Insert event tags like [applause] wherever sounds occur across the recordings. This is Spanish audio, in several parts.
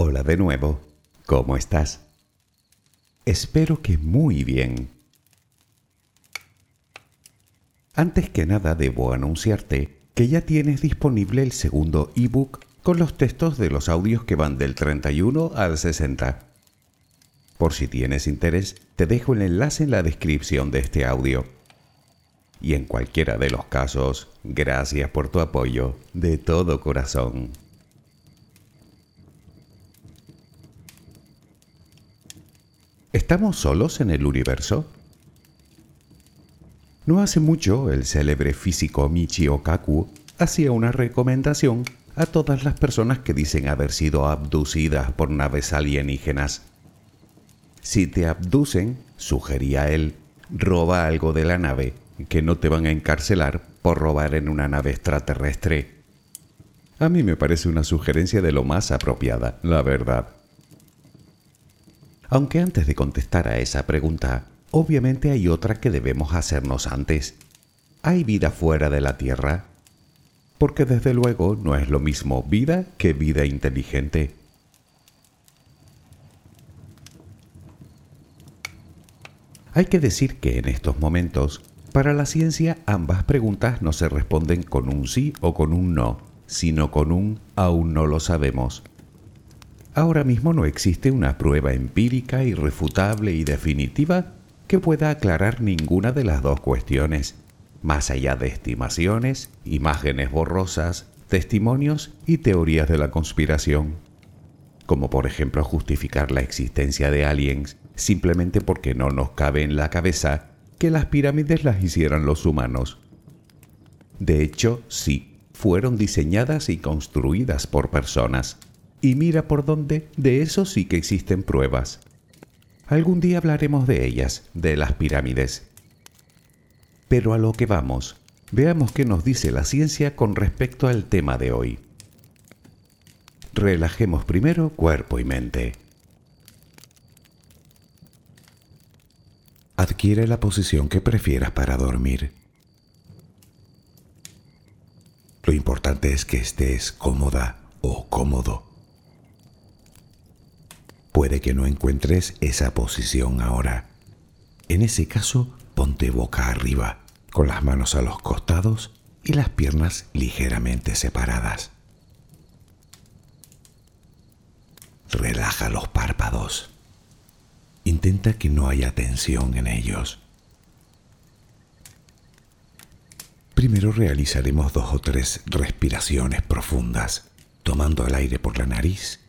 Hola de nuevo, ¿cómo estás? Espero que muy bien. Antes que nada debo anunciarte que ya tienes disponible el segundo ebook con los textos de los audios que van del 31 al 60. Por si tienes interés, te dejo el enlace en la descripción de este audio. Y en cualquiera de los casos, gracias por tu apoyo de todo corazón. ¿Estamos solos en el universo? No hace mucho, el célebre físico Michio Kaku hacía una recomendación a todas las personas que dicen haber sido abducidas por naves alienígenas. Si te abducen, sugería él, roba algo de la nave, que no te van a encarcelar por robar en una nave extraterrestre. A mí me parece una sugerencia de lo más apropiada, la verdad. Aunque antes de contestar a esa pregunta, obviamente hay otra que debemos hacernos antes. ¿Hay vida fuera de la Tierra? Porque desde luego no es lo mismo vida que vida inteligente. Hay que decir que en estos momentos, para la ciencia ambas preguntas no se responden con un sí o con un no, sino con un aún no lo sabemos. Ahora mismo no existe una prueba empírica, irrefutable y definitiva que pueda aclarar ninguna de las dos cuestiones, más allá de estimaciones, imágenes borrosas, testimonios y teorías de la conspiración, como por ejemplo justificar la existencia de aliens simplemente porque no nos cabe en la cabeza que las pirámides las hicieran los humanos. De hecho, sí, fueron diseñadas y construidas por personas. Y mira por dónde, de eso sí que existen pruebas. Algún día hablaremos de ellas, de las pirámides. Pero a lo que vamos, veamos qué nos dice la ciencia con respecto al tema de hoy. Relajemos primero cuerpo y mente. Adquiere la posición que prefieras para dormir. Lo importante es que estés cómoda o cómodo. Puede que no encuentres esa posición ahora. En ese caso, ponte boca arriba, con las manos a los costados y las piernas ligeramente separadas. Relaja los párpados. Intenta que no haya tensión en ellos. Primero realizaremos dos o tres respiraciones profundas, tomando el aire por la nariz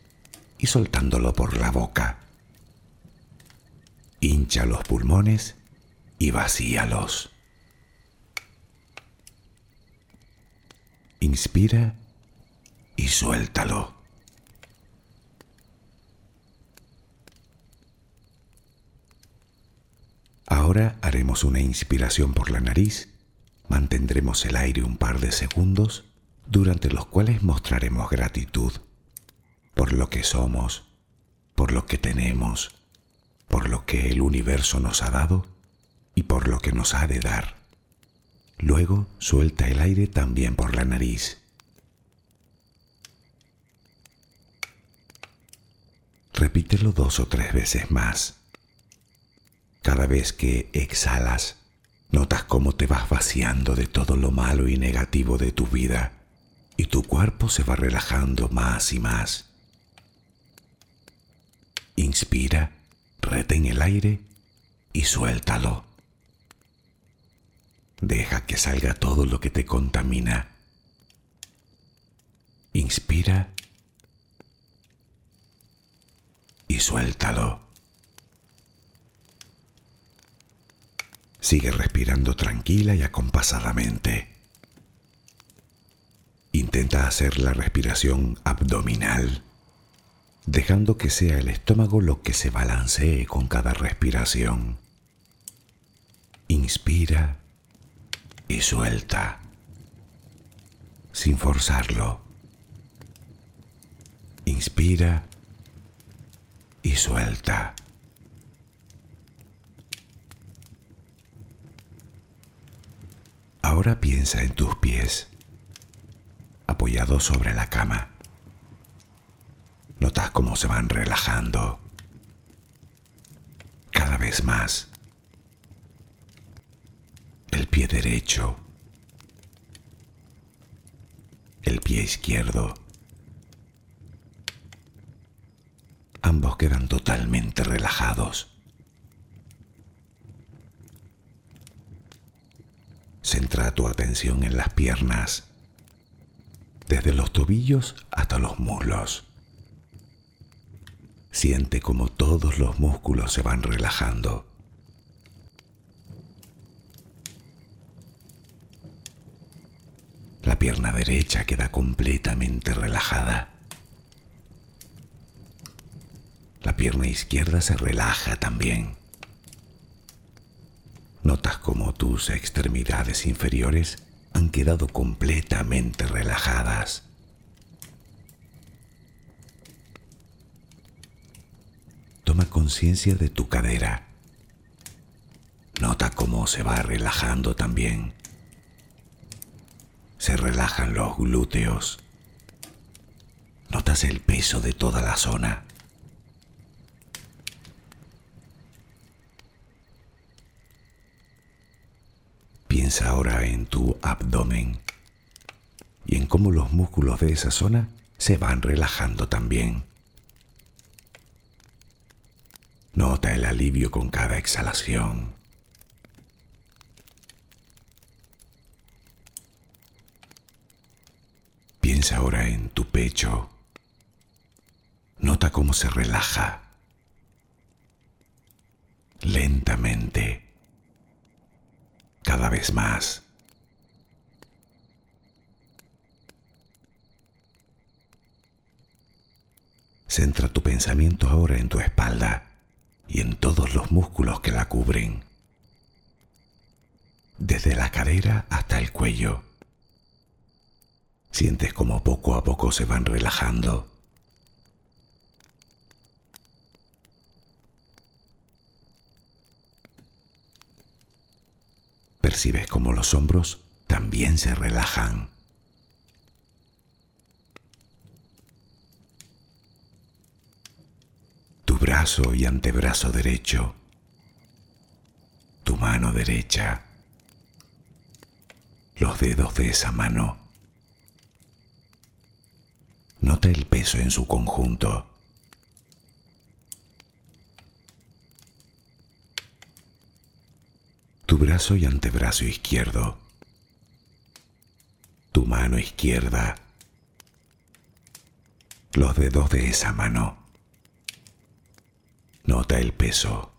y soltándolo por la boca. Hincha los pulmones y vacíalos. Inspira y suéltalo. Ahora haremos una inspiración por la nariz, mantendremos el aire un par de segundos, durante los cuales mostraremos gratitud por lo que somos, por lo que tenemos, por lo que el universo nos ha dado y por lo que nos ha de dar. Luego suelta el aire también por la nariz. Repítelo dos o tres veces más. Cada vez que exhalas, notas cómo te vas vaciando de todo lo malo y negativo de tu vida y tu cuerpo se va relajando más y más. Inspira, retén el aire y suéltalo. Deja que salga todo lo que te contamina. Inspira y suéltalo. Sigue respirando tranquila y acompasadamente. Intenta hacer la respiración abdominal dejando que sea el estómago lo que se balancee con cada respiración. Inspira y suelta, sin forzarlo. Inspira y suelta. Ahora piensa en tus pies, apoyados sobre la cama Notas cómo se van relajando cada vez más. El pie derecho, el pie izquierdo. Ambos quedan totalmente relajados. Centra tu atención en las piernas, desde los tobillos hasta los muslos. Siente como todos los músculos se van relajando. La pierna derecha queda completamente relajada. La pierna izquierda se relaja también. Notas como tus extremidades inferiores han quedado completamente relajadas. Conciencia de tu cadera. Nota cómo se va relajando también. Se relajan los glúteos. Notas el peso de toda la zona. Piensa ahora en tu abdomen y en cómo los músculos de esa zona se van relajando también. Nota el alivio con cada exhalación. Piensa ahora en tu pecho. Nota cómo se relaja lentamente cada vez más. Centra tu pensamiento ahora en tu espalda y en todos los músculos que la cubren, desde la cadera hasta el cuello. Sientes como poco a poco se van relajando. percibes como los hombros también se relajan. Tu brazo y antebrazo derecho, tu mano derecha, los dedos de esa mano. Nota el peso en su conjunto. tu brazo y antebrazo izquierdo, tu mano izquierda, los dedos de esa mano. Nota el peso.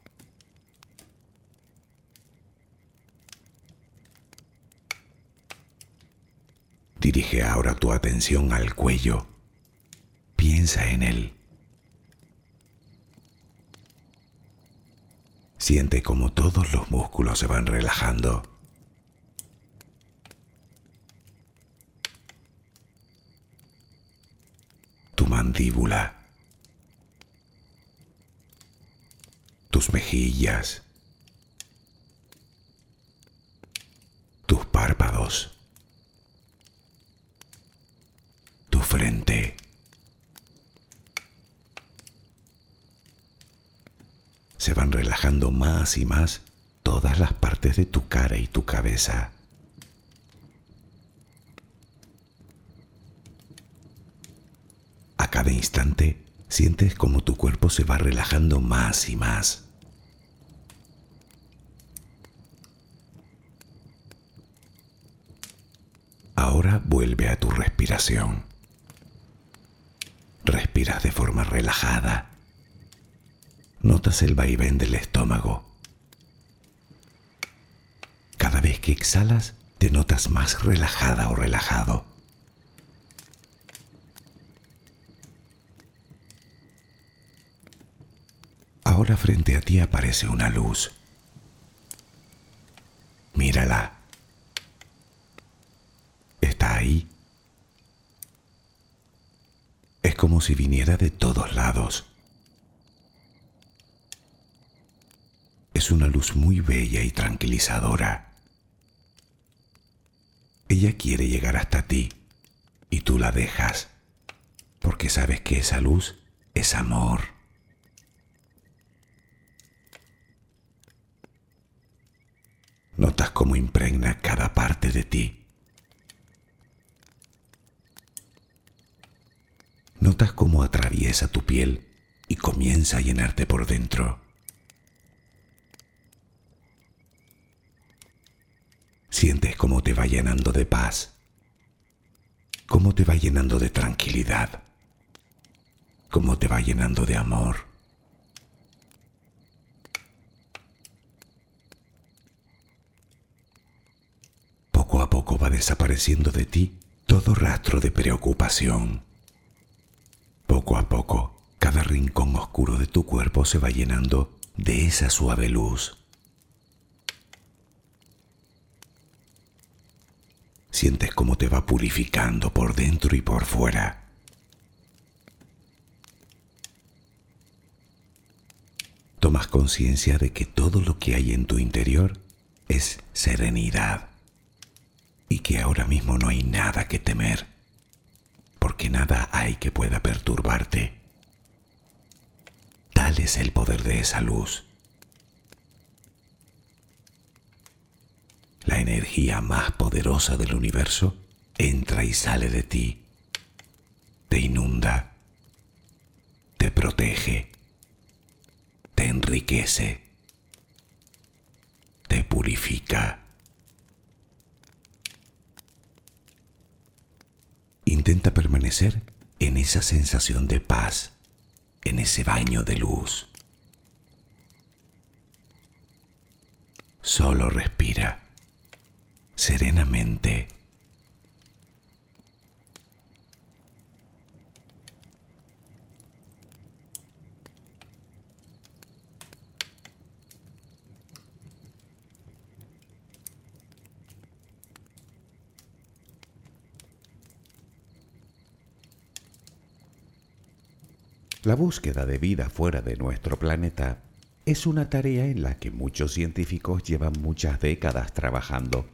Dirige ahora tu atención al cuello. Piensa en él. Siente como todos los músculos se van relajando. Tu mandíbula. Tus mejillas. Tus párpados. Tu frente. se van relajando más y más todas las partes de tu cara y tu cabeza. A cada instante sientes como tu cuerpo se va relajando más y más. Ahora vuelve a tu respiración. Respiras de forma relajada notas el vaivén del estómago. Cada vez que exhalas, te notas más relajada o relajado. Ahora frente a ti aparece una luz. Mírala. Está ahí. Es como si viniera de todos lados. es una luz muy bella y tranquilizadora. Ella quiere llegar hasta ti y tú la dejas porque sabes que esa luz es amor. Notas cómo impregna cada parte de ti. Notas cómo atraviesa tu piel y comienza a llenarte por dentro. Sientes cómo te va llenando de paz, cómo te va llenando de tranquilidad, cómo te va llenando de amor. Poco a poco va desapareciendo de ti todo rastro de preocupación. Poco a poco, cada rincón oscuro de tu cuerpo se va llenando de esa suave luz. Sientes cómo te va purificando por dentro y por fuera. Tomas conciencia de que todo lo que hay en tu interior es serenidad y que ahora mismo no hay nada que temer, porque nada hay que pueda perturbarte. Tal es el poder de esa luz. la energía más poderosa del universo entra y sale de ti, te inunda, te protege, te enriquece, te purifica. Intenta permanecer en esa sensación de paz, en ese baño de luz. Solo respira serenamente. La búsqueda de vida fuera de nuestro planeta es una tarea en la que muchos científicos llevan muchas décadas trabajando.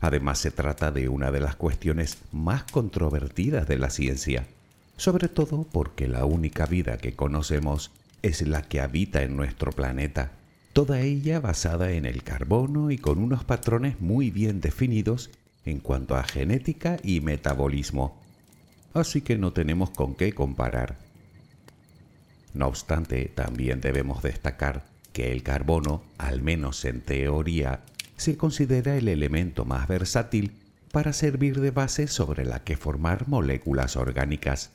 Además, se trata de una de las cuestiones más controvertidas de la ciencia, sobre todo porque la única vida que conocemos es la que habita en nuestro planeta, toda ella basada en el carbono y con unos patrones muy bien definidos en cuanto a genética y metabolismo. Así que no tenemos con qué comparar. No obstante, también debemos destacar que el carbono, al menos en teoría, se considera el elemento más versátil para servir de base sobre la que formar moléculas orgánicas,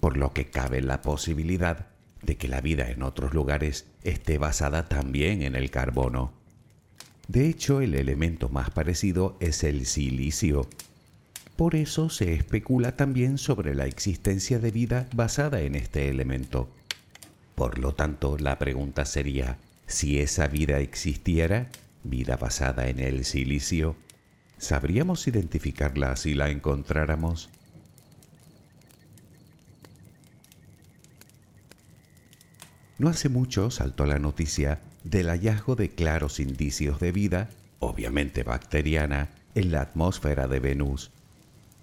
por lo que cabe la posibilidad de que la vida en otros lugares esté basada también en el carbono. De hecho, el elemento más parecido es el silicio. Por eso se especula también sobre la existencia de vida basada en este elemento. Por lo tanto, la pregunta sería, si esa vida existiera, vida basada en el silicio, ¿sabríamos identificarla si la encontráramos? No hace mucho saltó la noticia del hallazgo de claros indicios de vida, obviamente bacteriana, en la atmósfera de Venus.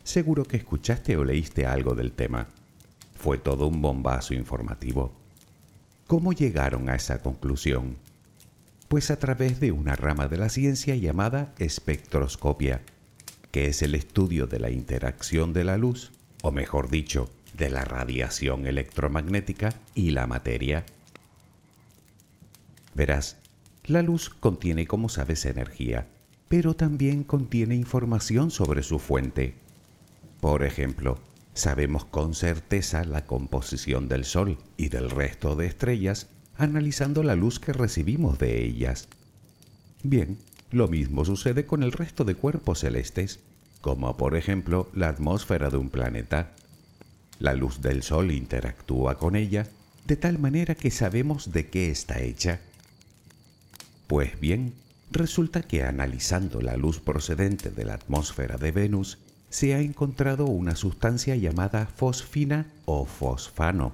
Seguro que escuchaste o leíste algo del tema. Fue todo un bombazo informativo. ¿Cómo llegaron a esa conclusión? Pues a través de una rama de la ciencia llamada espectroscopia, que es el estudio de la interacción de la luz, o mejor dicho, de la radiación electromagnética y la materia. Verás, la luz contiene, como sabes, energía, pero también contiene información sobre su fuente. Por ejemplo, sabemos con certeza la composición del Sol y del resto de estrellas analizando la luz que recibimos de ellas. Bien, lo mismo sucede con el resto de cuerpos celestes, como por ejemplo la atmósfera de un planeta. La luz del Sol interactúa con ella de tal manera que sabemos de qué está hecha. Pues bien, resulta que analizando la luz procedente de la atmósfera de Venus, se ha encontrado una sustancia llamada fosfina o fosfano,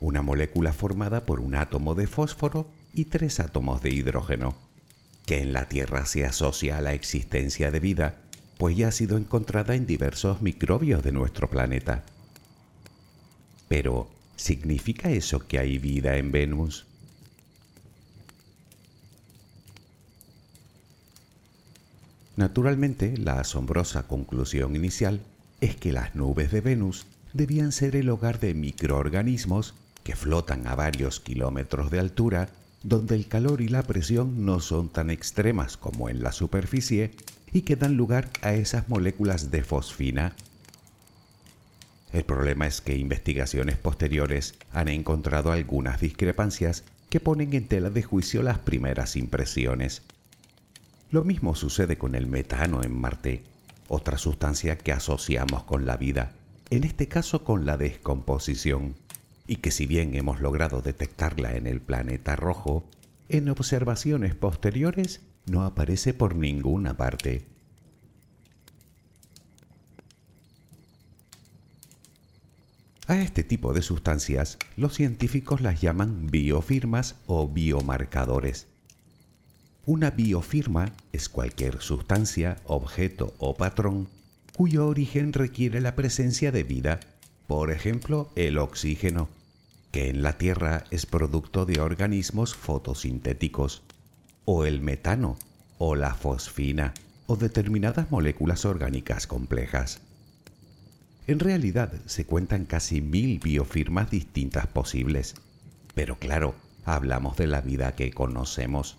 una molécula formada por un átomo de fósforo y tres átomos de hidrógeno, que en la Tierra se asocia a la existencia de vida, pues ya ha sido encontrada en diversos microbios de nuestro planeta. Pero, ¿significa eso que hay vida en Venus? Naturalmente, la asombrosa conclusión inicial es que las nubes de Venus debían ser el hogar de microorganismos que flotan a varios kilómetros de altura, donde el calor y la presión no son tan extremas como en la superficie y que dan lugar a esas moléculas de fosfina. El problema es que investigaciones posteriores han encontrado algunas discrepancias que ponen en tela de juicio las primeras impresiones. Lo mismo sucede con el metano en Marte, otra sustancia que asociamos con la vida, en este caso con la descomposición, y que si bien hemos logrado detectarla en el planeta rojo, en observaciones posteriores no aparece por ninguna parte. A este tipo de sustancias los científicos las llaman biofirmas o biomarcadores. Una biofirma es cualquier sustancia, objeto o patrón cuyo origen requiere la presencia de vida, por ejemplo el oxígeno, que en la Tierra es producto de organismos fotosintéticos, o el metano, o la fosfina, o determinadas moléculas orgánicas complejas. En realidad se cuentan casi mil biofirmas distintas posibles, pero claro, hablamos de la vida que conocemos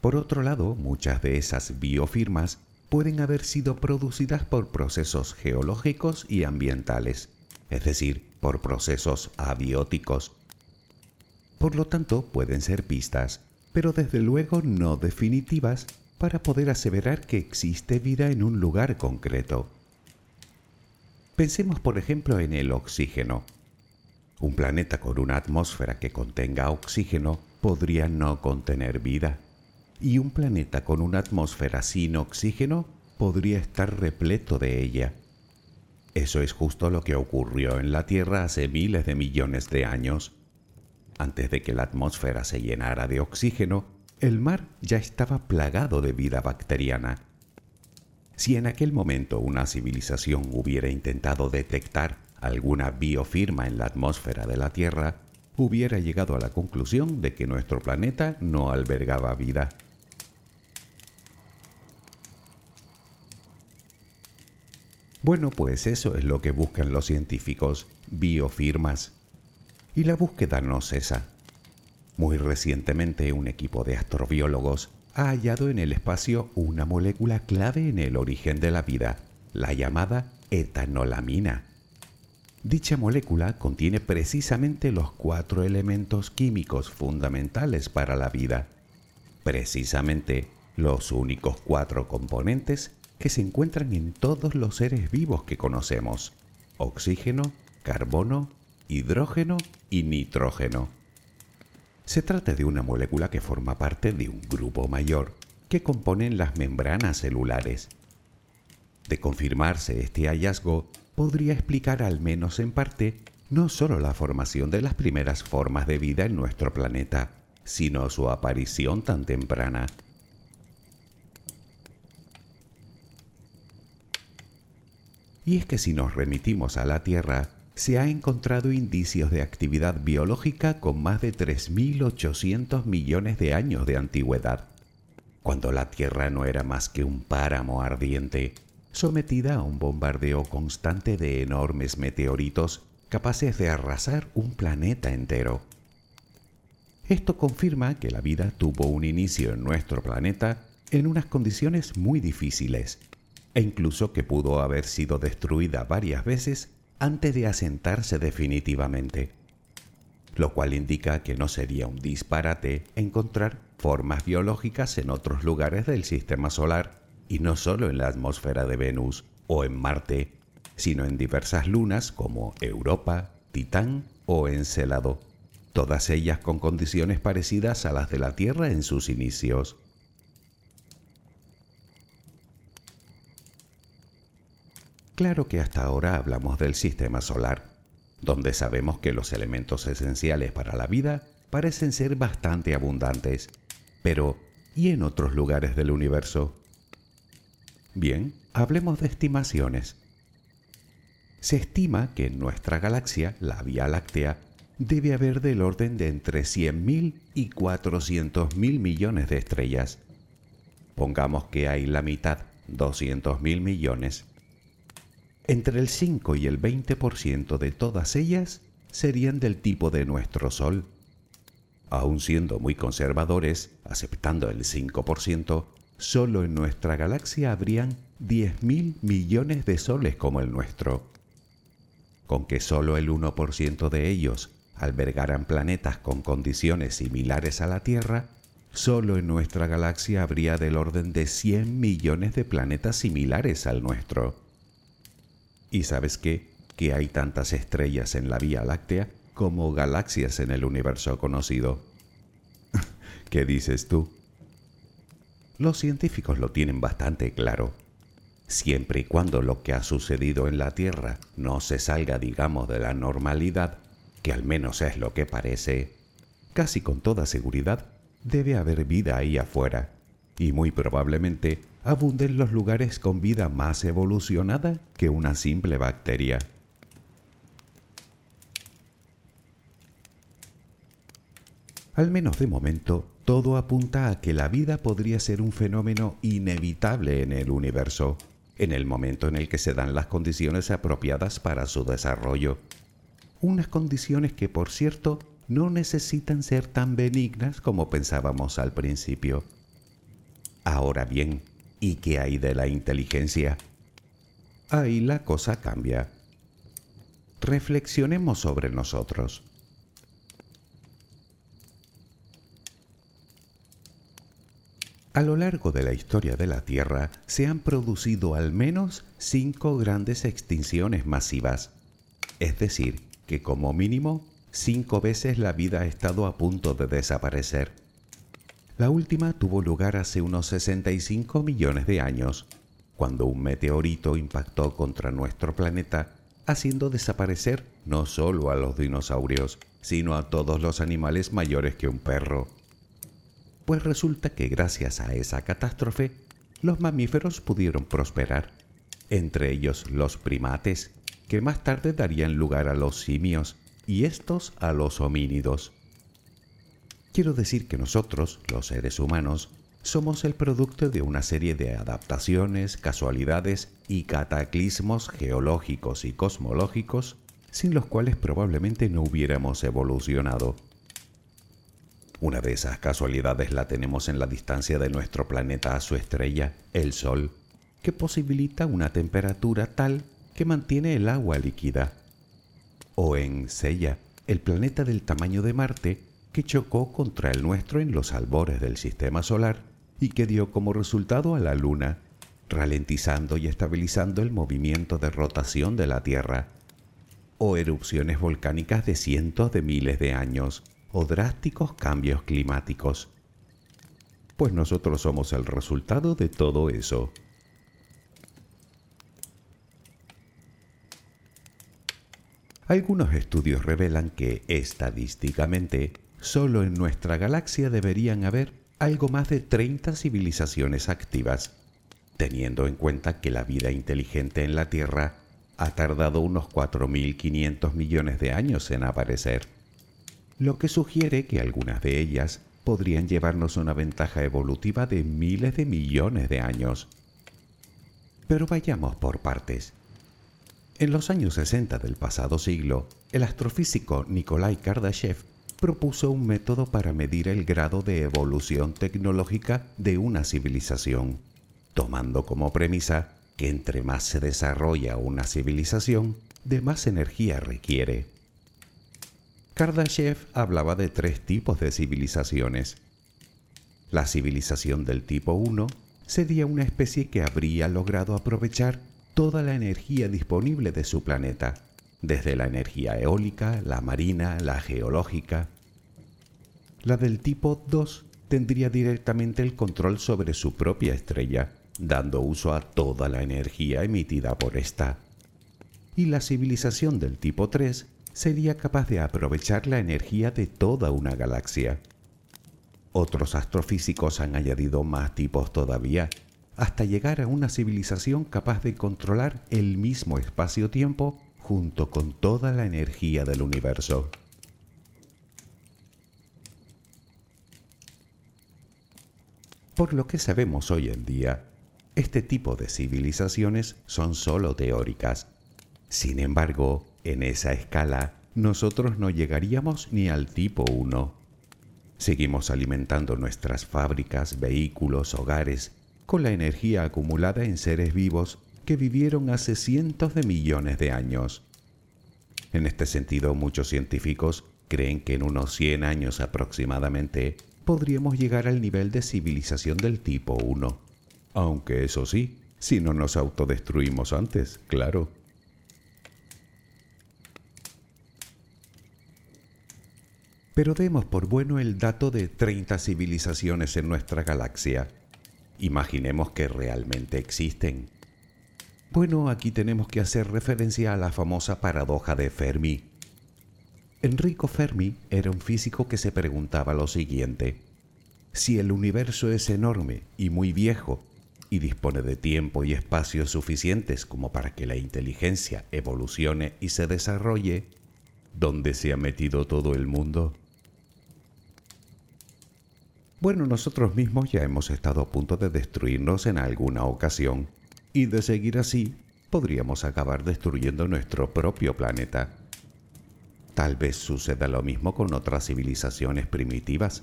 por otro lado, muchas de esas biofirmas pueden haber sido producidas por procesos geológicos y ambientales, es decir, por procesos abióticos. Por lo tanto, pueden ser pistas, pero desde luego no definitivas para poder aseverar que existe vida en un lugar concreto. Pensemos por ejemplo en el oxígeno. Un planeta con una atmósfera que contenga oxígeno podría no contener vida y un planeta con una atmósfera sin oxígeno podría estar repleto de ella. Eso es justo lo que ocurrió en la Tierra hace miles de millones de años. Antes de que la atmósfera se llenara de oxígeno, el mar ya estaba plagado de vida bacteriana. Si en aquel momento una civilización hubiera intentado detectar alguna biofirma en la atmósfera de la Tierra, hubiera llegado a la conclusión de que nuestro planeta no albergaba vida. Bueno, pues eso es lo que buscan los científicos, biofirmas. Y la búsqueda no cesa. Muy recientemente un equipo de astrobiólogos ha hallado en el espacio una molécula clave en el origen de la vida, la llamada etanolamina. Dicha molécula contiene precisamente los cuatro elementos químicos fundamentales para la vida, precisamente los únicos cuatro componentes que se encuentran en todos los seres vivos que conocemos. Oxígeno, carbono, hidrógeno y nitrógeno. Se trata de una molécula que forma parte de un grupo mayor que componen las membranas celulares. De confirmarse este hallazgo, podría explicar al menos en parte no solo la formación de las primeras formas de vida en nuestro planeta, sino su aparición tan temprana. Y es que si nos remitimos a la Tierra, se ha encontrado indicios de actividad biológica con más de 3.800 millones de años de antigüedad, cuando la Tierra no era más que un páramo ardiente, sometida a un bombardeo constante de enormes meteoritos capaces de arrasar un planeta entero. Esto confirma que la vida tuvo un inicio en nuestro planeta en unas condiciones muy difíciles e incluso que pudo haber sido destruida varias veces antes de asentarse definitivamente, lo cual indica que no sería un disparate encontrar formas biológicas en otros lugares del sistema solar y no solo en la atmósfera de Venus o en Marte, sino en diversas lunas como Europa, Titán o Encelado, todas ellas con condiciones parecidas a las de la Tierra en sus inicios. Claro que hasta ahora hablamos del sistema solar, donde sabemos que los elementos esenciales para la vida parecen ser bastante abundantes. Pero, ¿y en otros lugares del universo? Bien, hablemos de estimaciones. Se estima que en nuestra galaxia, la Vía Láctea, debe haber del orden de entre 100.000 y 400.000 millones de estrellas. Pongamos que hay la mitad, 200.000 millones. Entre el 5 y el 20% de todas ellas serían del tipo de nuestro Sol. Aun siendo muy conservadores, aceptando el 5%, solo en nuestra galaxia habrían 10.000 millones de soles como el nuestro. Con que solo el 1% de ellos albergaran planetas con condiciones similares a la Tierra, solo en nuestra galaxia habría del orden de 100 millones de planetas similares al nuestro. ¿Y sabes qué? Que hay tantas estrellas en la Vía Láctea como galaxias en el universo conocido. [laughs] ¿Qué dices tú? Los científicos lo tienen bastante claro. Siempre y cuando lo que ha sucedido en la Tierra no se salga, digamos, de la normalidad, que al menos es lo que parece, casi con toda seguridad debe haber vida ahí afuera, y muy probablemente abunden los lugares con vida más evolucionada que una simple bacteria. Al menos de momento, todo apunta a que la vida podría ser un fenómeno inevitable en el universo, en el momento en el que se dan las condiciones apropiadas para su desarrollo. Unas condiciones que, por cierto, no necesitan ser tan benignas como pensábamos al principio. Ahora bien, ¿y qué hay de la inteligencia? Ahí la cosa cambia. Reflexionemos sobre nosotros. A lo largo de la historia de la Tierra se han producido al menos cinco grandes extinciones masivas, es decir, que como mínimo cinco veces la vida ha estado a punto de desaparecer. La última tuvo lugar hace unos 65 millones de años, cuando un meteorito impactó contra nuestro planeta, haciendo desaparecer no solo a los dinosaurios, sino a todos los animales mayores que un perro pues resulta que gracias a esa catástrofe los mamíferos pudieron prosperar, entre ellos los primates, que más tarde darían lugar a los simios y estos a los homínidos. Quiero decir que nosotros, los seres humanos, somos el producto de una serie de adaptaciones, casualidades y cataclismos geológicos y cosmológicos sin los cuales probablemente no hubiéramos evolucionado. Una de esas casualidades la tenemos en la distancia de nuestro planeta a su estrella, el Sol, que posibilita una temperatura tal que mantiene el agua líquida. O en Sella, el planeta del tamaño de Marte, que chocó contra el nuestro en los albores del sistema solar y que dio como resultado a la Luna, ralentizando y estabilizando el movimiento de rotación de la Tierra. O erupciones volcánicas de cientos de miles de años, o drásticos cambios climáticos. Pues nosotros somos el resultado de todo eso. Algunos estudios revelan que, estadísticamente, solo en nuestra galaxia deberían haber algo más de 30 civilizaciones activas, teniendo en cuenta que la vida inteligente en la Tierra ha tardado unos 4.500 millones de años en aparecer lo que sugiere que algunas de ellas podrían llevarnos una ventaja evolutiva de miles de millones de años. Pero vayamos por partes. En los años 60 del pasado siglo, el astrofísico Nikolai Kardashev propuso un método para medir el grado de evolución tecnológica de una civilización, tomando como premisa que entre más se desarrolla una civilización, de más energía requiere. Kardashev hablaba de tres tipos de civilizaciones. La civilización del tipo 1 sería una especie que habría logrado aprovechar toda la energía disponible de su planeta, desde la energía eólica, la marina, la geológica. La del tipo 2 tendría directamente el control sobre su propia estrella, dando uso a toda la energía emitida por esta. Y la civilización del tipo 3 sería capaz de aprovechar la energía de toda una galaxia. Otros astrofísicos han añadido más tipos todavía, hasta llegar a una civilización capaz de controlar el mismo espacio-tiempo junto con toda la energía del universo. Por lo que sabemos hoy en día, este tipo de civilizaciones son solo teóricas. Sin embargo, en esa escala, nosotros no llegaríamos ni al tipo 1. Seguimos alimentando nuestras fábricas, vehículos, hogares, con la energía acumulada en seres vivos que vivieron hace cientos de millones de años. En este sentido, muchos científicos creen que en unos 100 años aproximadamente podríamos llegar al nivel de civilización del tipo 1. Aunque eso sí, si no nos autodestruimos antes, claro. Pero demos por bueno el dato de 30 civilizaciones en nuestra galaxia. Imaginemos que realmente existen. Bueno, aquí tenemos que hacer referencia a la famosa paradoja de Fermi. Enrico Fermi era un físico que se preguntaba lo siguiente. Si el universo es enorme y muy viejo y dispone de tiempo y espacio suficientes como para que la inteligencia evolucione y se desarrolle, ¿dónde se ha metido todo el mundo? Bueno, nosotros mismos ya hemos estado a punto de destruirnos en alguna ocasión y de seguir así, podríamos acabar destruyendo nuestro propio planeta. Tal vez suceda lo mismo con otras civilizaciones primitivas,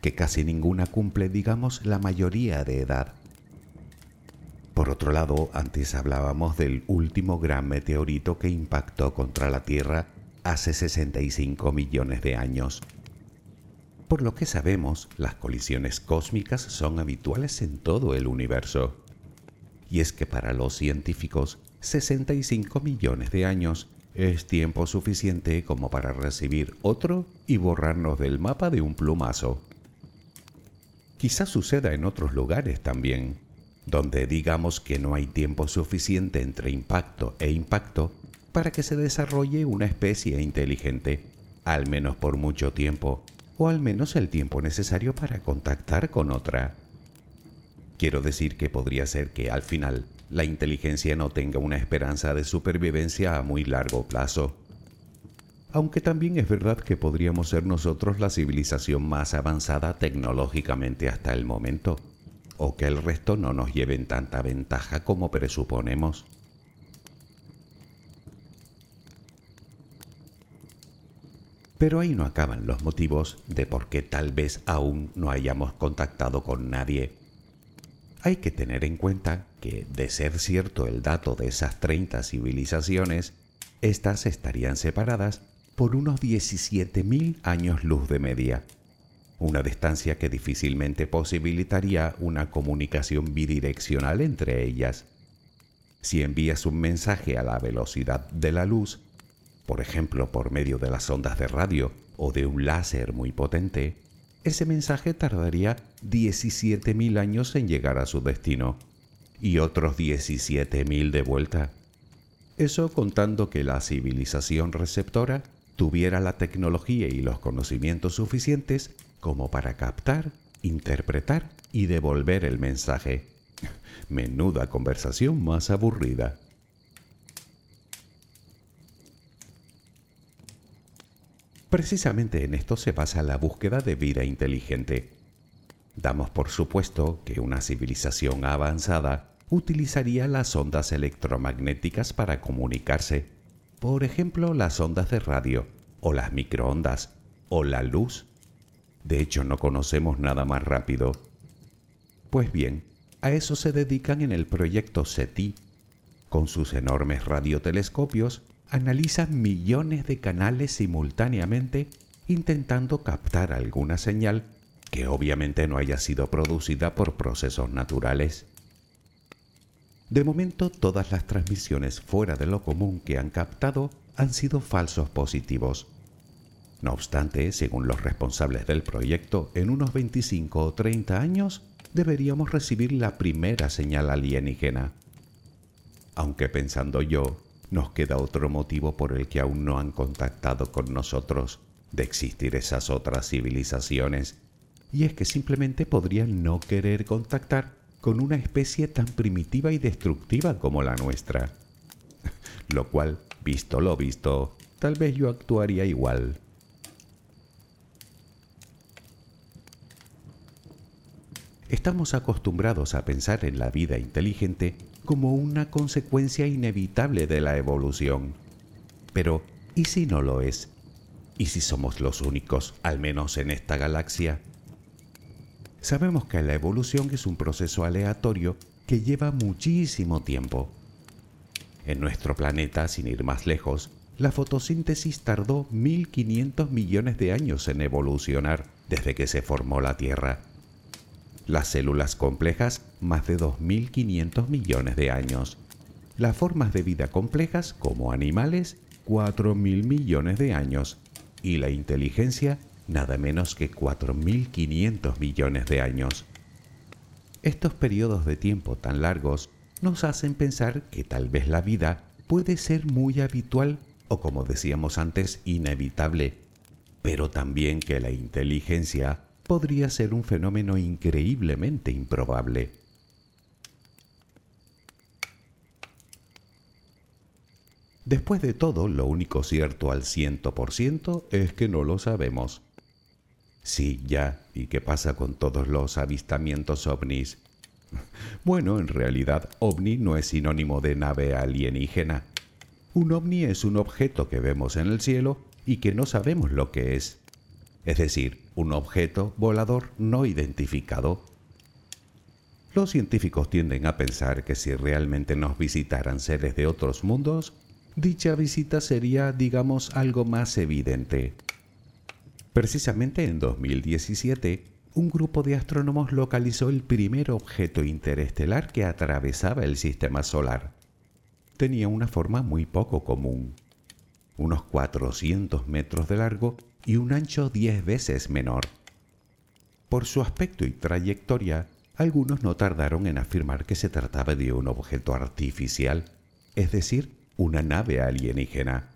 que casi ninguna cumple, digamos, la mayoría de edad. Por otro lado, antes hablábamos del último gran meteorito que impactó contra la Tierra hace 65 millones de años. Por lo que sabemos, las colisiones cósmicas son habituales en todo el universo y es que para los científicos 65 millones de años es tiempo suficiente como para recibir otro y borrarnos del mapa de un plumazo. Quizás suceda en otros lugares también, donde digamos que no hay tiempo suficiente entre impacto e impacto para que se desarrolle una especie inteligente, al menos por mucho tiempo, o al menos el tiempo necesario para contactar con otra. Quiero decir que podría ser que al final la inteligencia no tenga una esperanza de supervivencia a muy largo plazo. Aunque también es verdad que podríamos ser nosotros la civilización más avanzada tecnológicamente hasta el momento, o que el resto no nos lleven tanta ventaja como presuponemos. Pero ahí no acaban los motivos de por qué tal vez aún no hayamos contactado con nadie hay que tener en cuenta que, de ser cierto el dato de esas 30 civilizaciones, estas estarían separadas por unos 17.000 años luz de media, una distancia que difícilmente posibilitaría una comunicación bidireccional entre ellas. Si envías un mensaje a la velocidad de la luz, por ejemplo por medio de las ondas de radio o de un láser muy potente, ese mensaje tardaría 17.000 años en llegar a su destino y otros 17.000 de vuelta. Eso contando que la civilización receptora tuviera la tecnología y los conocimientos suficientes como para captar, interpretar y devolver el mensaje. [laughs] Menuda conversación más aburrida. Precisamente en esto se basa la búsqueda de vida inteligente. Damos por supuesto que una civilización avanzada utilizaría las ondas electromagnéticas para comunicarse, por ejemplo las ondas de radio, o las microondas, o la luz. De hecho, no conocemos nada más rápido. Pues bien, a eso se dedican en el proyecto SETI, con sus enormes radiotelescopios analizan millones de canales simultáneamente intentando captar alguna señal que obviamente no haya sido producida por procesos naturales. De momento todas las transmisiones fuera de lo común que han captado han sido falsos positivos. No obstante, según los responsables del proyecto, en unos 25 o 30 años deberíamos recibir la primera señal alienígena. Aunque pensando yo, nos queda otro motivo por el que aún no han contactado con nosotros de existir esas otras civilizaciones, y es que simplemente podrían no querer contactar con una especie tan primitiva y destructiva como la nuestra, [laughs] lo cual visto lo visto, tal vez yo actuaría igual. Estamos acostumbrados a pensar en la vida inteligente como una consecuencia inevitable de la evolución. Pero, ¿y si no lo es? ¿Y si somos los únicos, al menos en esta galaxia? Sabemos que la evolución es un proceso aleatorio que lleva muchísimo tiempo. En nuestro planeta, sin ir más lejos, la fotosíntesis tardó 1.500 millones de años en evolucionar desde que se formó la Tierra las células complejas más de 2.500 millones de años, las formas de vida complejas como animales 4.000 millones de años. Y la inteligencia nada menos que 4.500 millones de años. Estos periodos de tiempo tan largos nos hacen pensar que tal vez la vida puede ser muy habitual o como decíamos antes, inevitable, pero también que la inteligencia podría ser un fenómeno increíblemente improbable. Después de todo, lo único cierto al ciento por ciento es que no lo sabemos. Sí, ya, ¿y qué pasa con todos los avistamientos ovnis? [laughs] Bueno, en realidad, ovni no es sinónimo de nave alienígena. Un ovni es un objeto que vemos en el cielo y que no sabemos lo que es es decir, un objeto volador no identificado. Los científicos tienden a pensar que si realmente nos visitaran seres de otros mundos, dicha visita sería, digamos, algo más evidente. Precisamente en 2017, un grupo de astrónomos localizó el primer objeto interestelar que atravesaba el sistema solar. Tenía una forma muy poco común, unos 400 metros de largo y un ancho 10 veces menor. Por su aspecto y trayectoria, algunos no tardaron en afirmar que se trataba de un objeto artificial, es decir, una nave alienígena.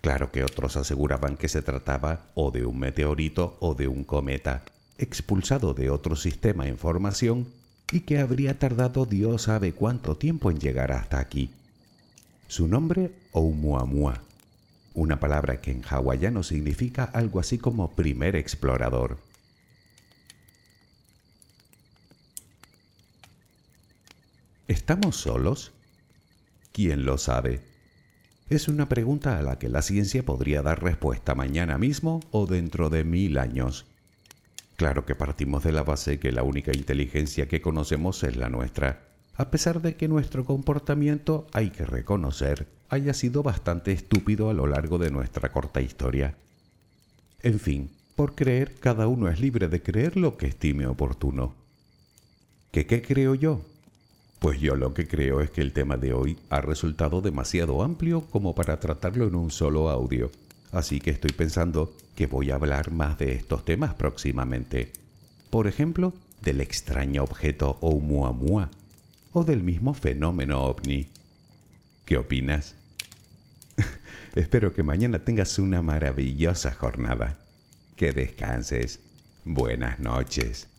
Claro que otros aseguraban que se trataba o de un meteorito o de un cometa, expulsado de otro sistema en formación y que habría tardado Dios sabe cuánto tiempo en llegar hasta aquí. Su nombre, Oumuamua una palabra que en hawaiano significa algo así como primer explorador. ¿Estamos solos? ¿Quién lo sabe? Es una pregunta a la que la ciencia podría dar respuesta mañana mismo o dentro de mil años. Claro que partimos de la base que la única inteligencia que conocemos es la nuestra, a pesar de que nuestro comportamiento, hay que reconocer, haya sido bastante estúpido a lo largo de nuestra corta historia. En fin, por creer, cada uno es libre de creer lo que estime oportuno. ¿Qué creo yo? Pues yo lo que creo es que el tema de hoy ha resultado demasiado amplio como para tratarlo en un solo audio, así que estoy pensando que voy a hablar más de estos temas próximamente. Por ejemplo, del extraño objeto Oumuamua o del mismo fenómeno ovni. ¿Qué opinas? Espero que mañana tengas una maravillosa jornada. Que descanses. Buenas noches.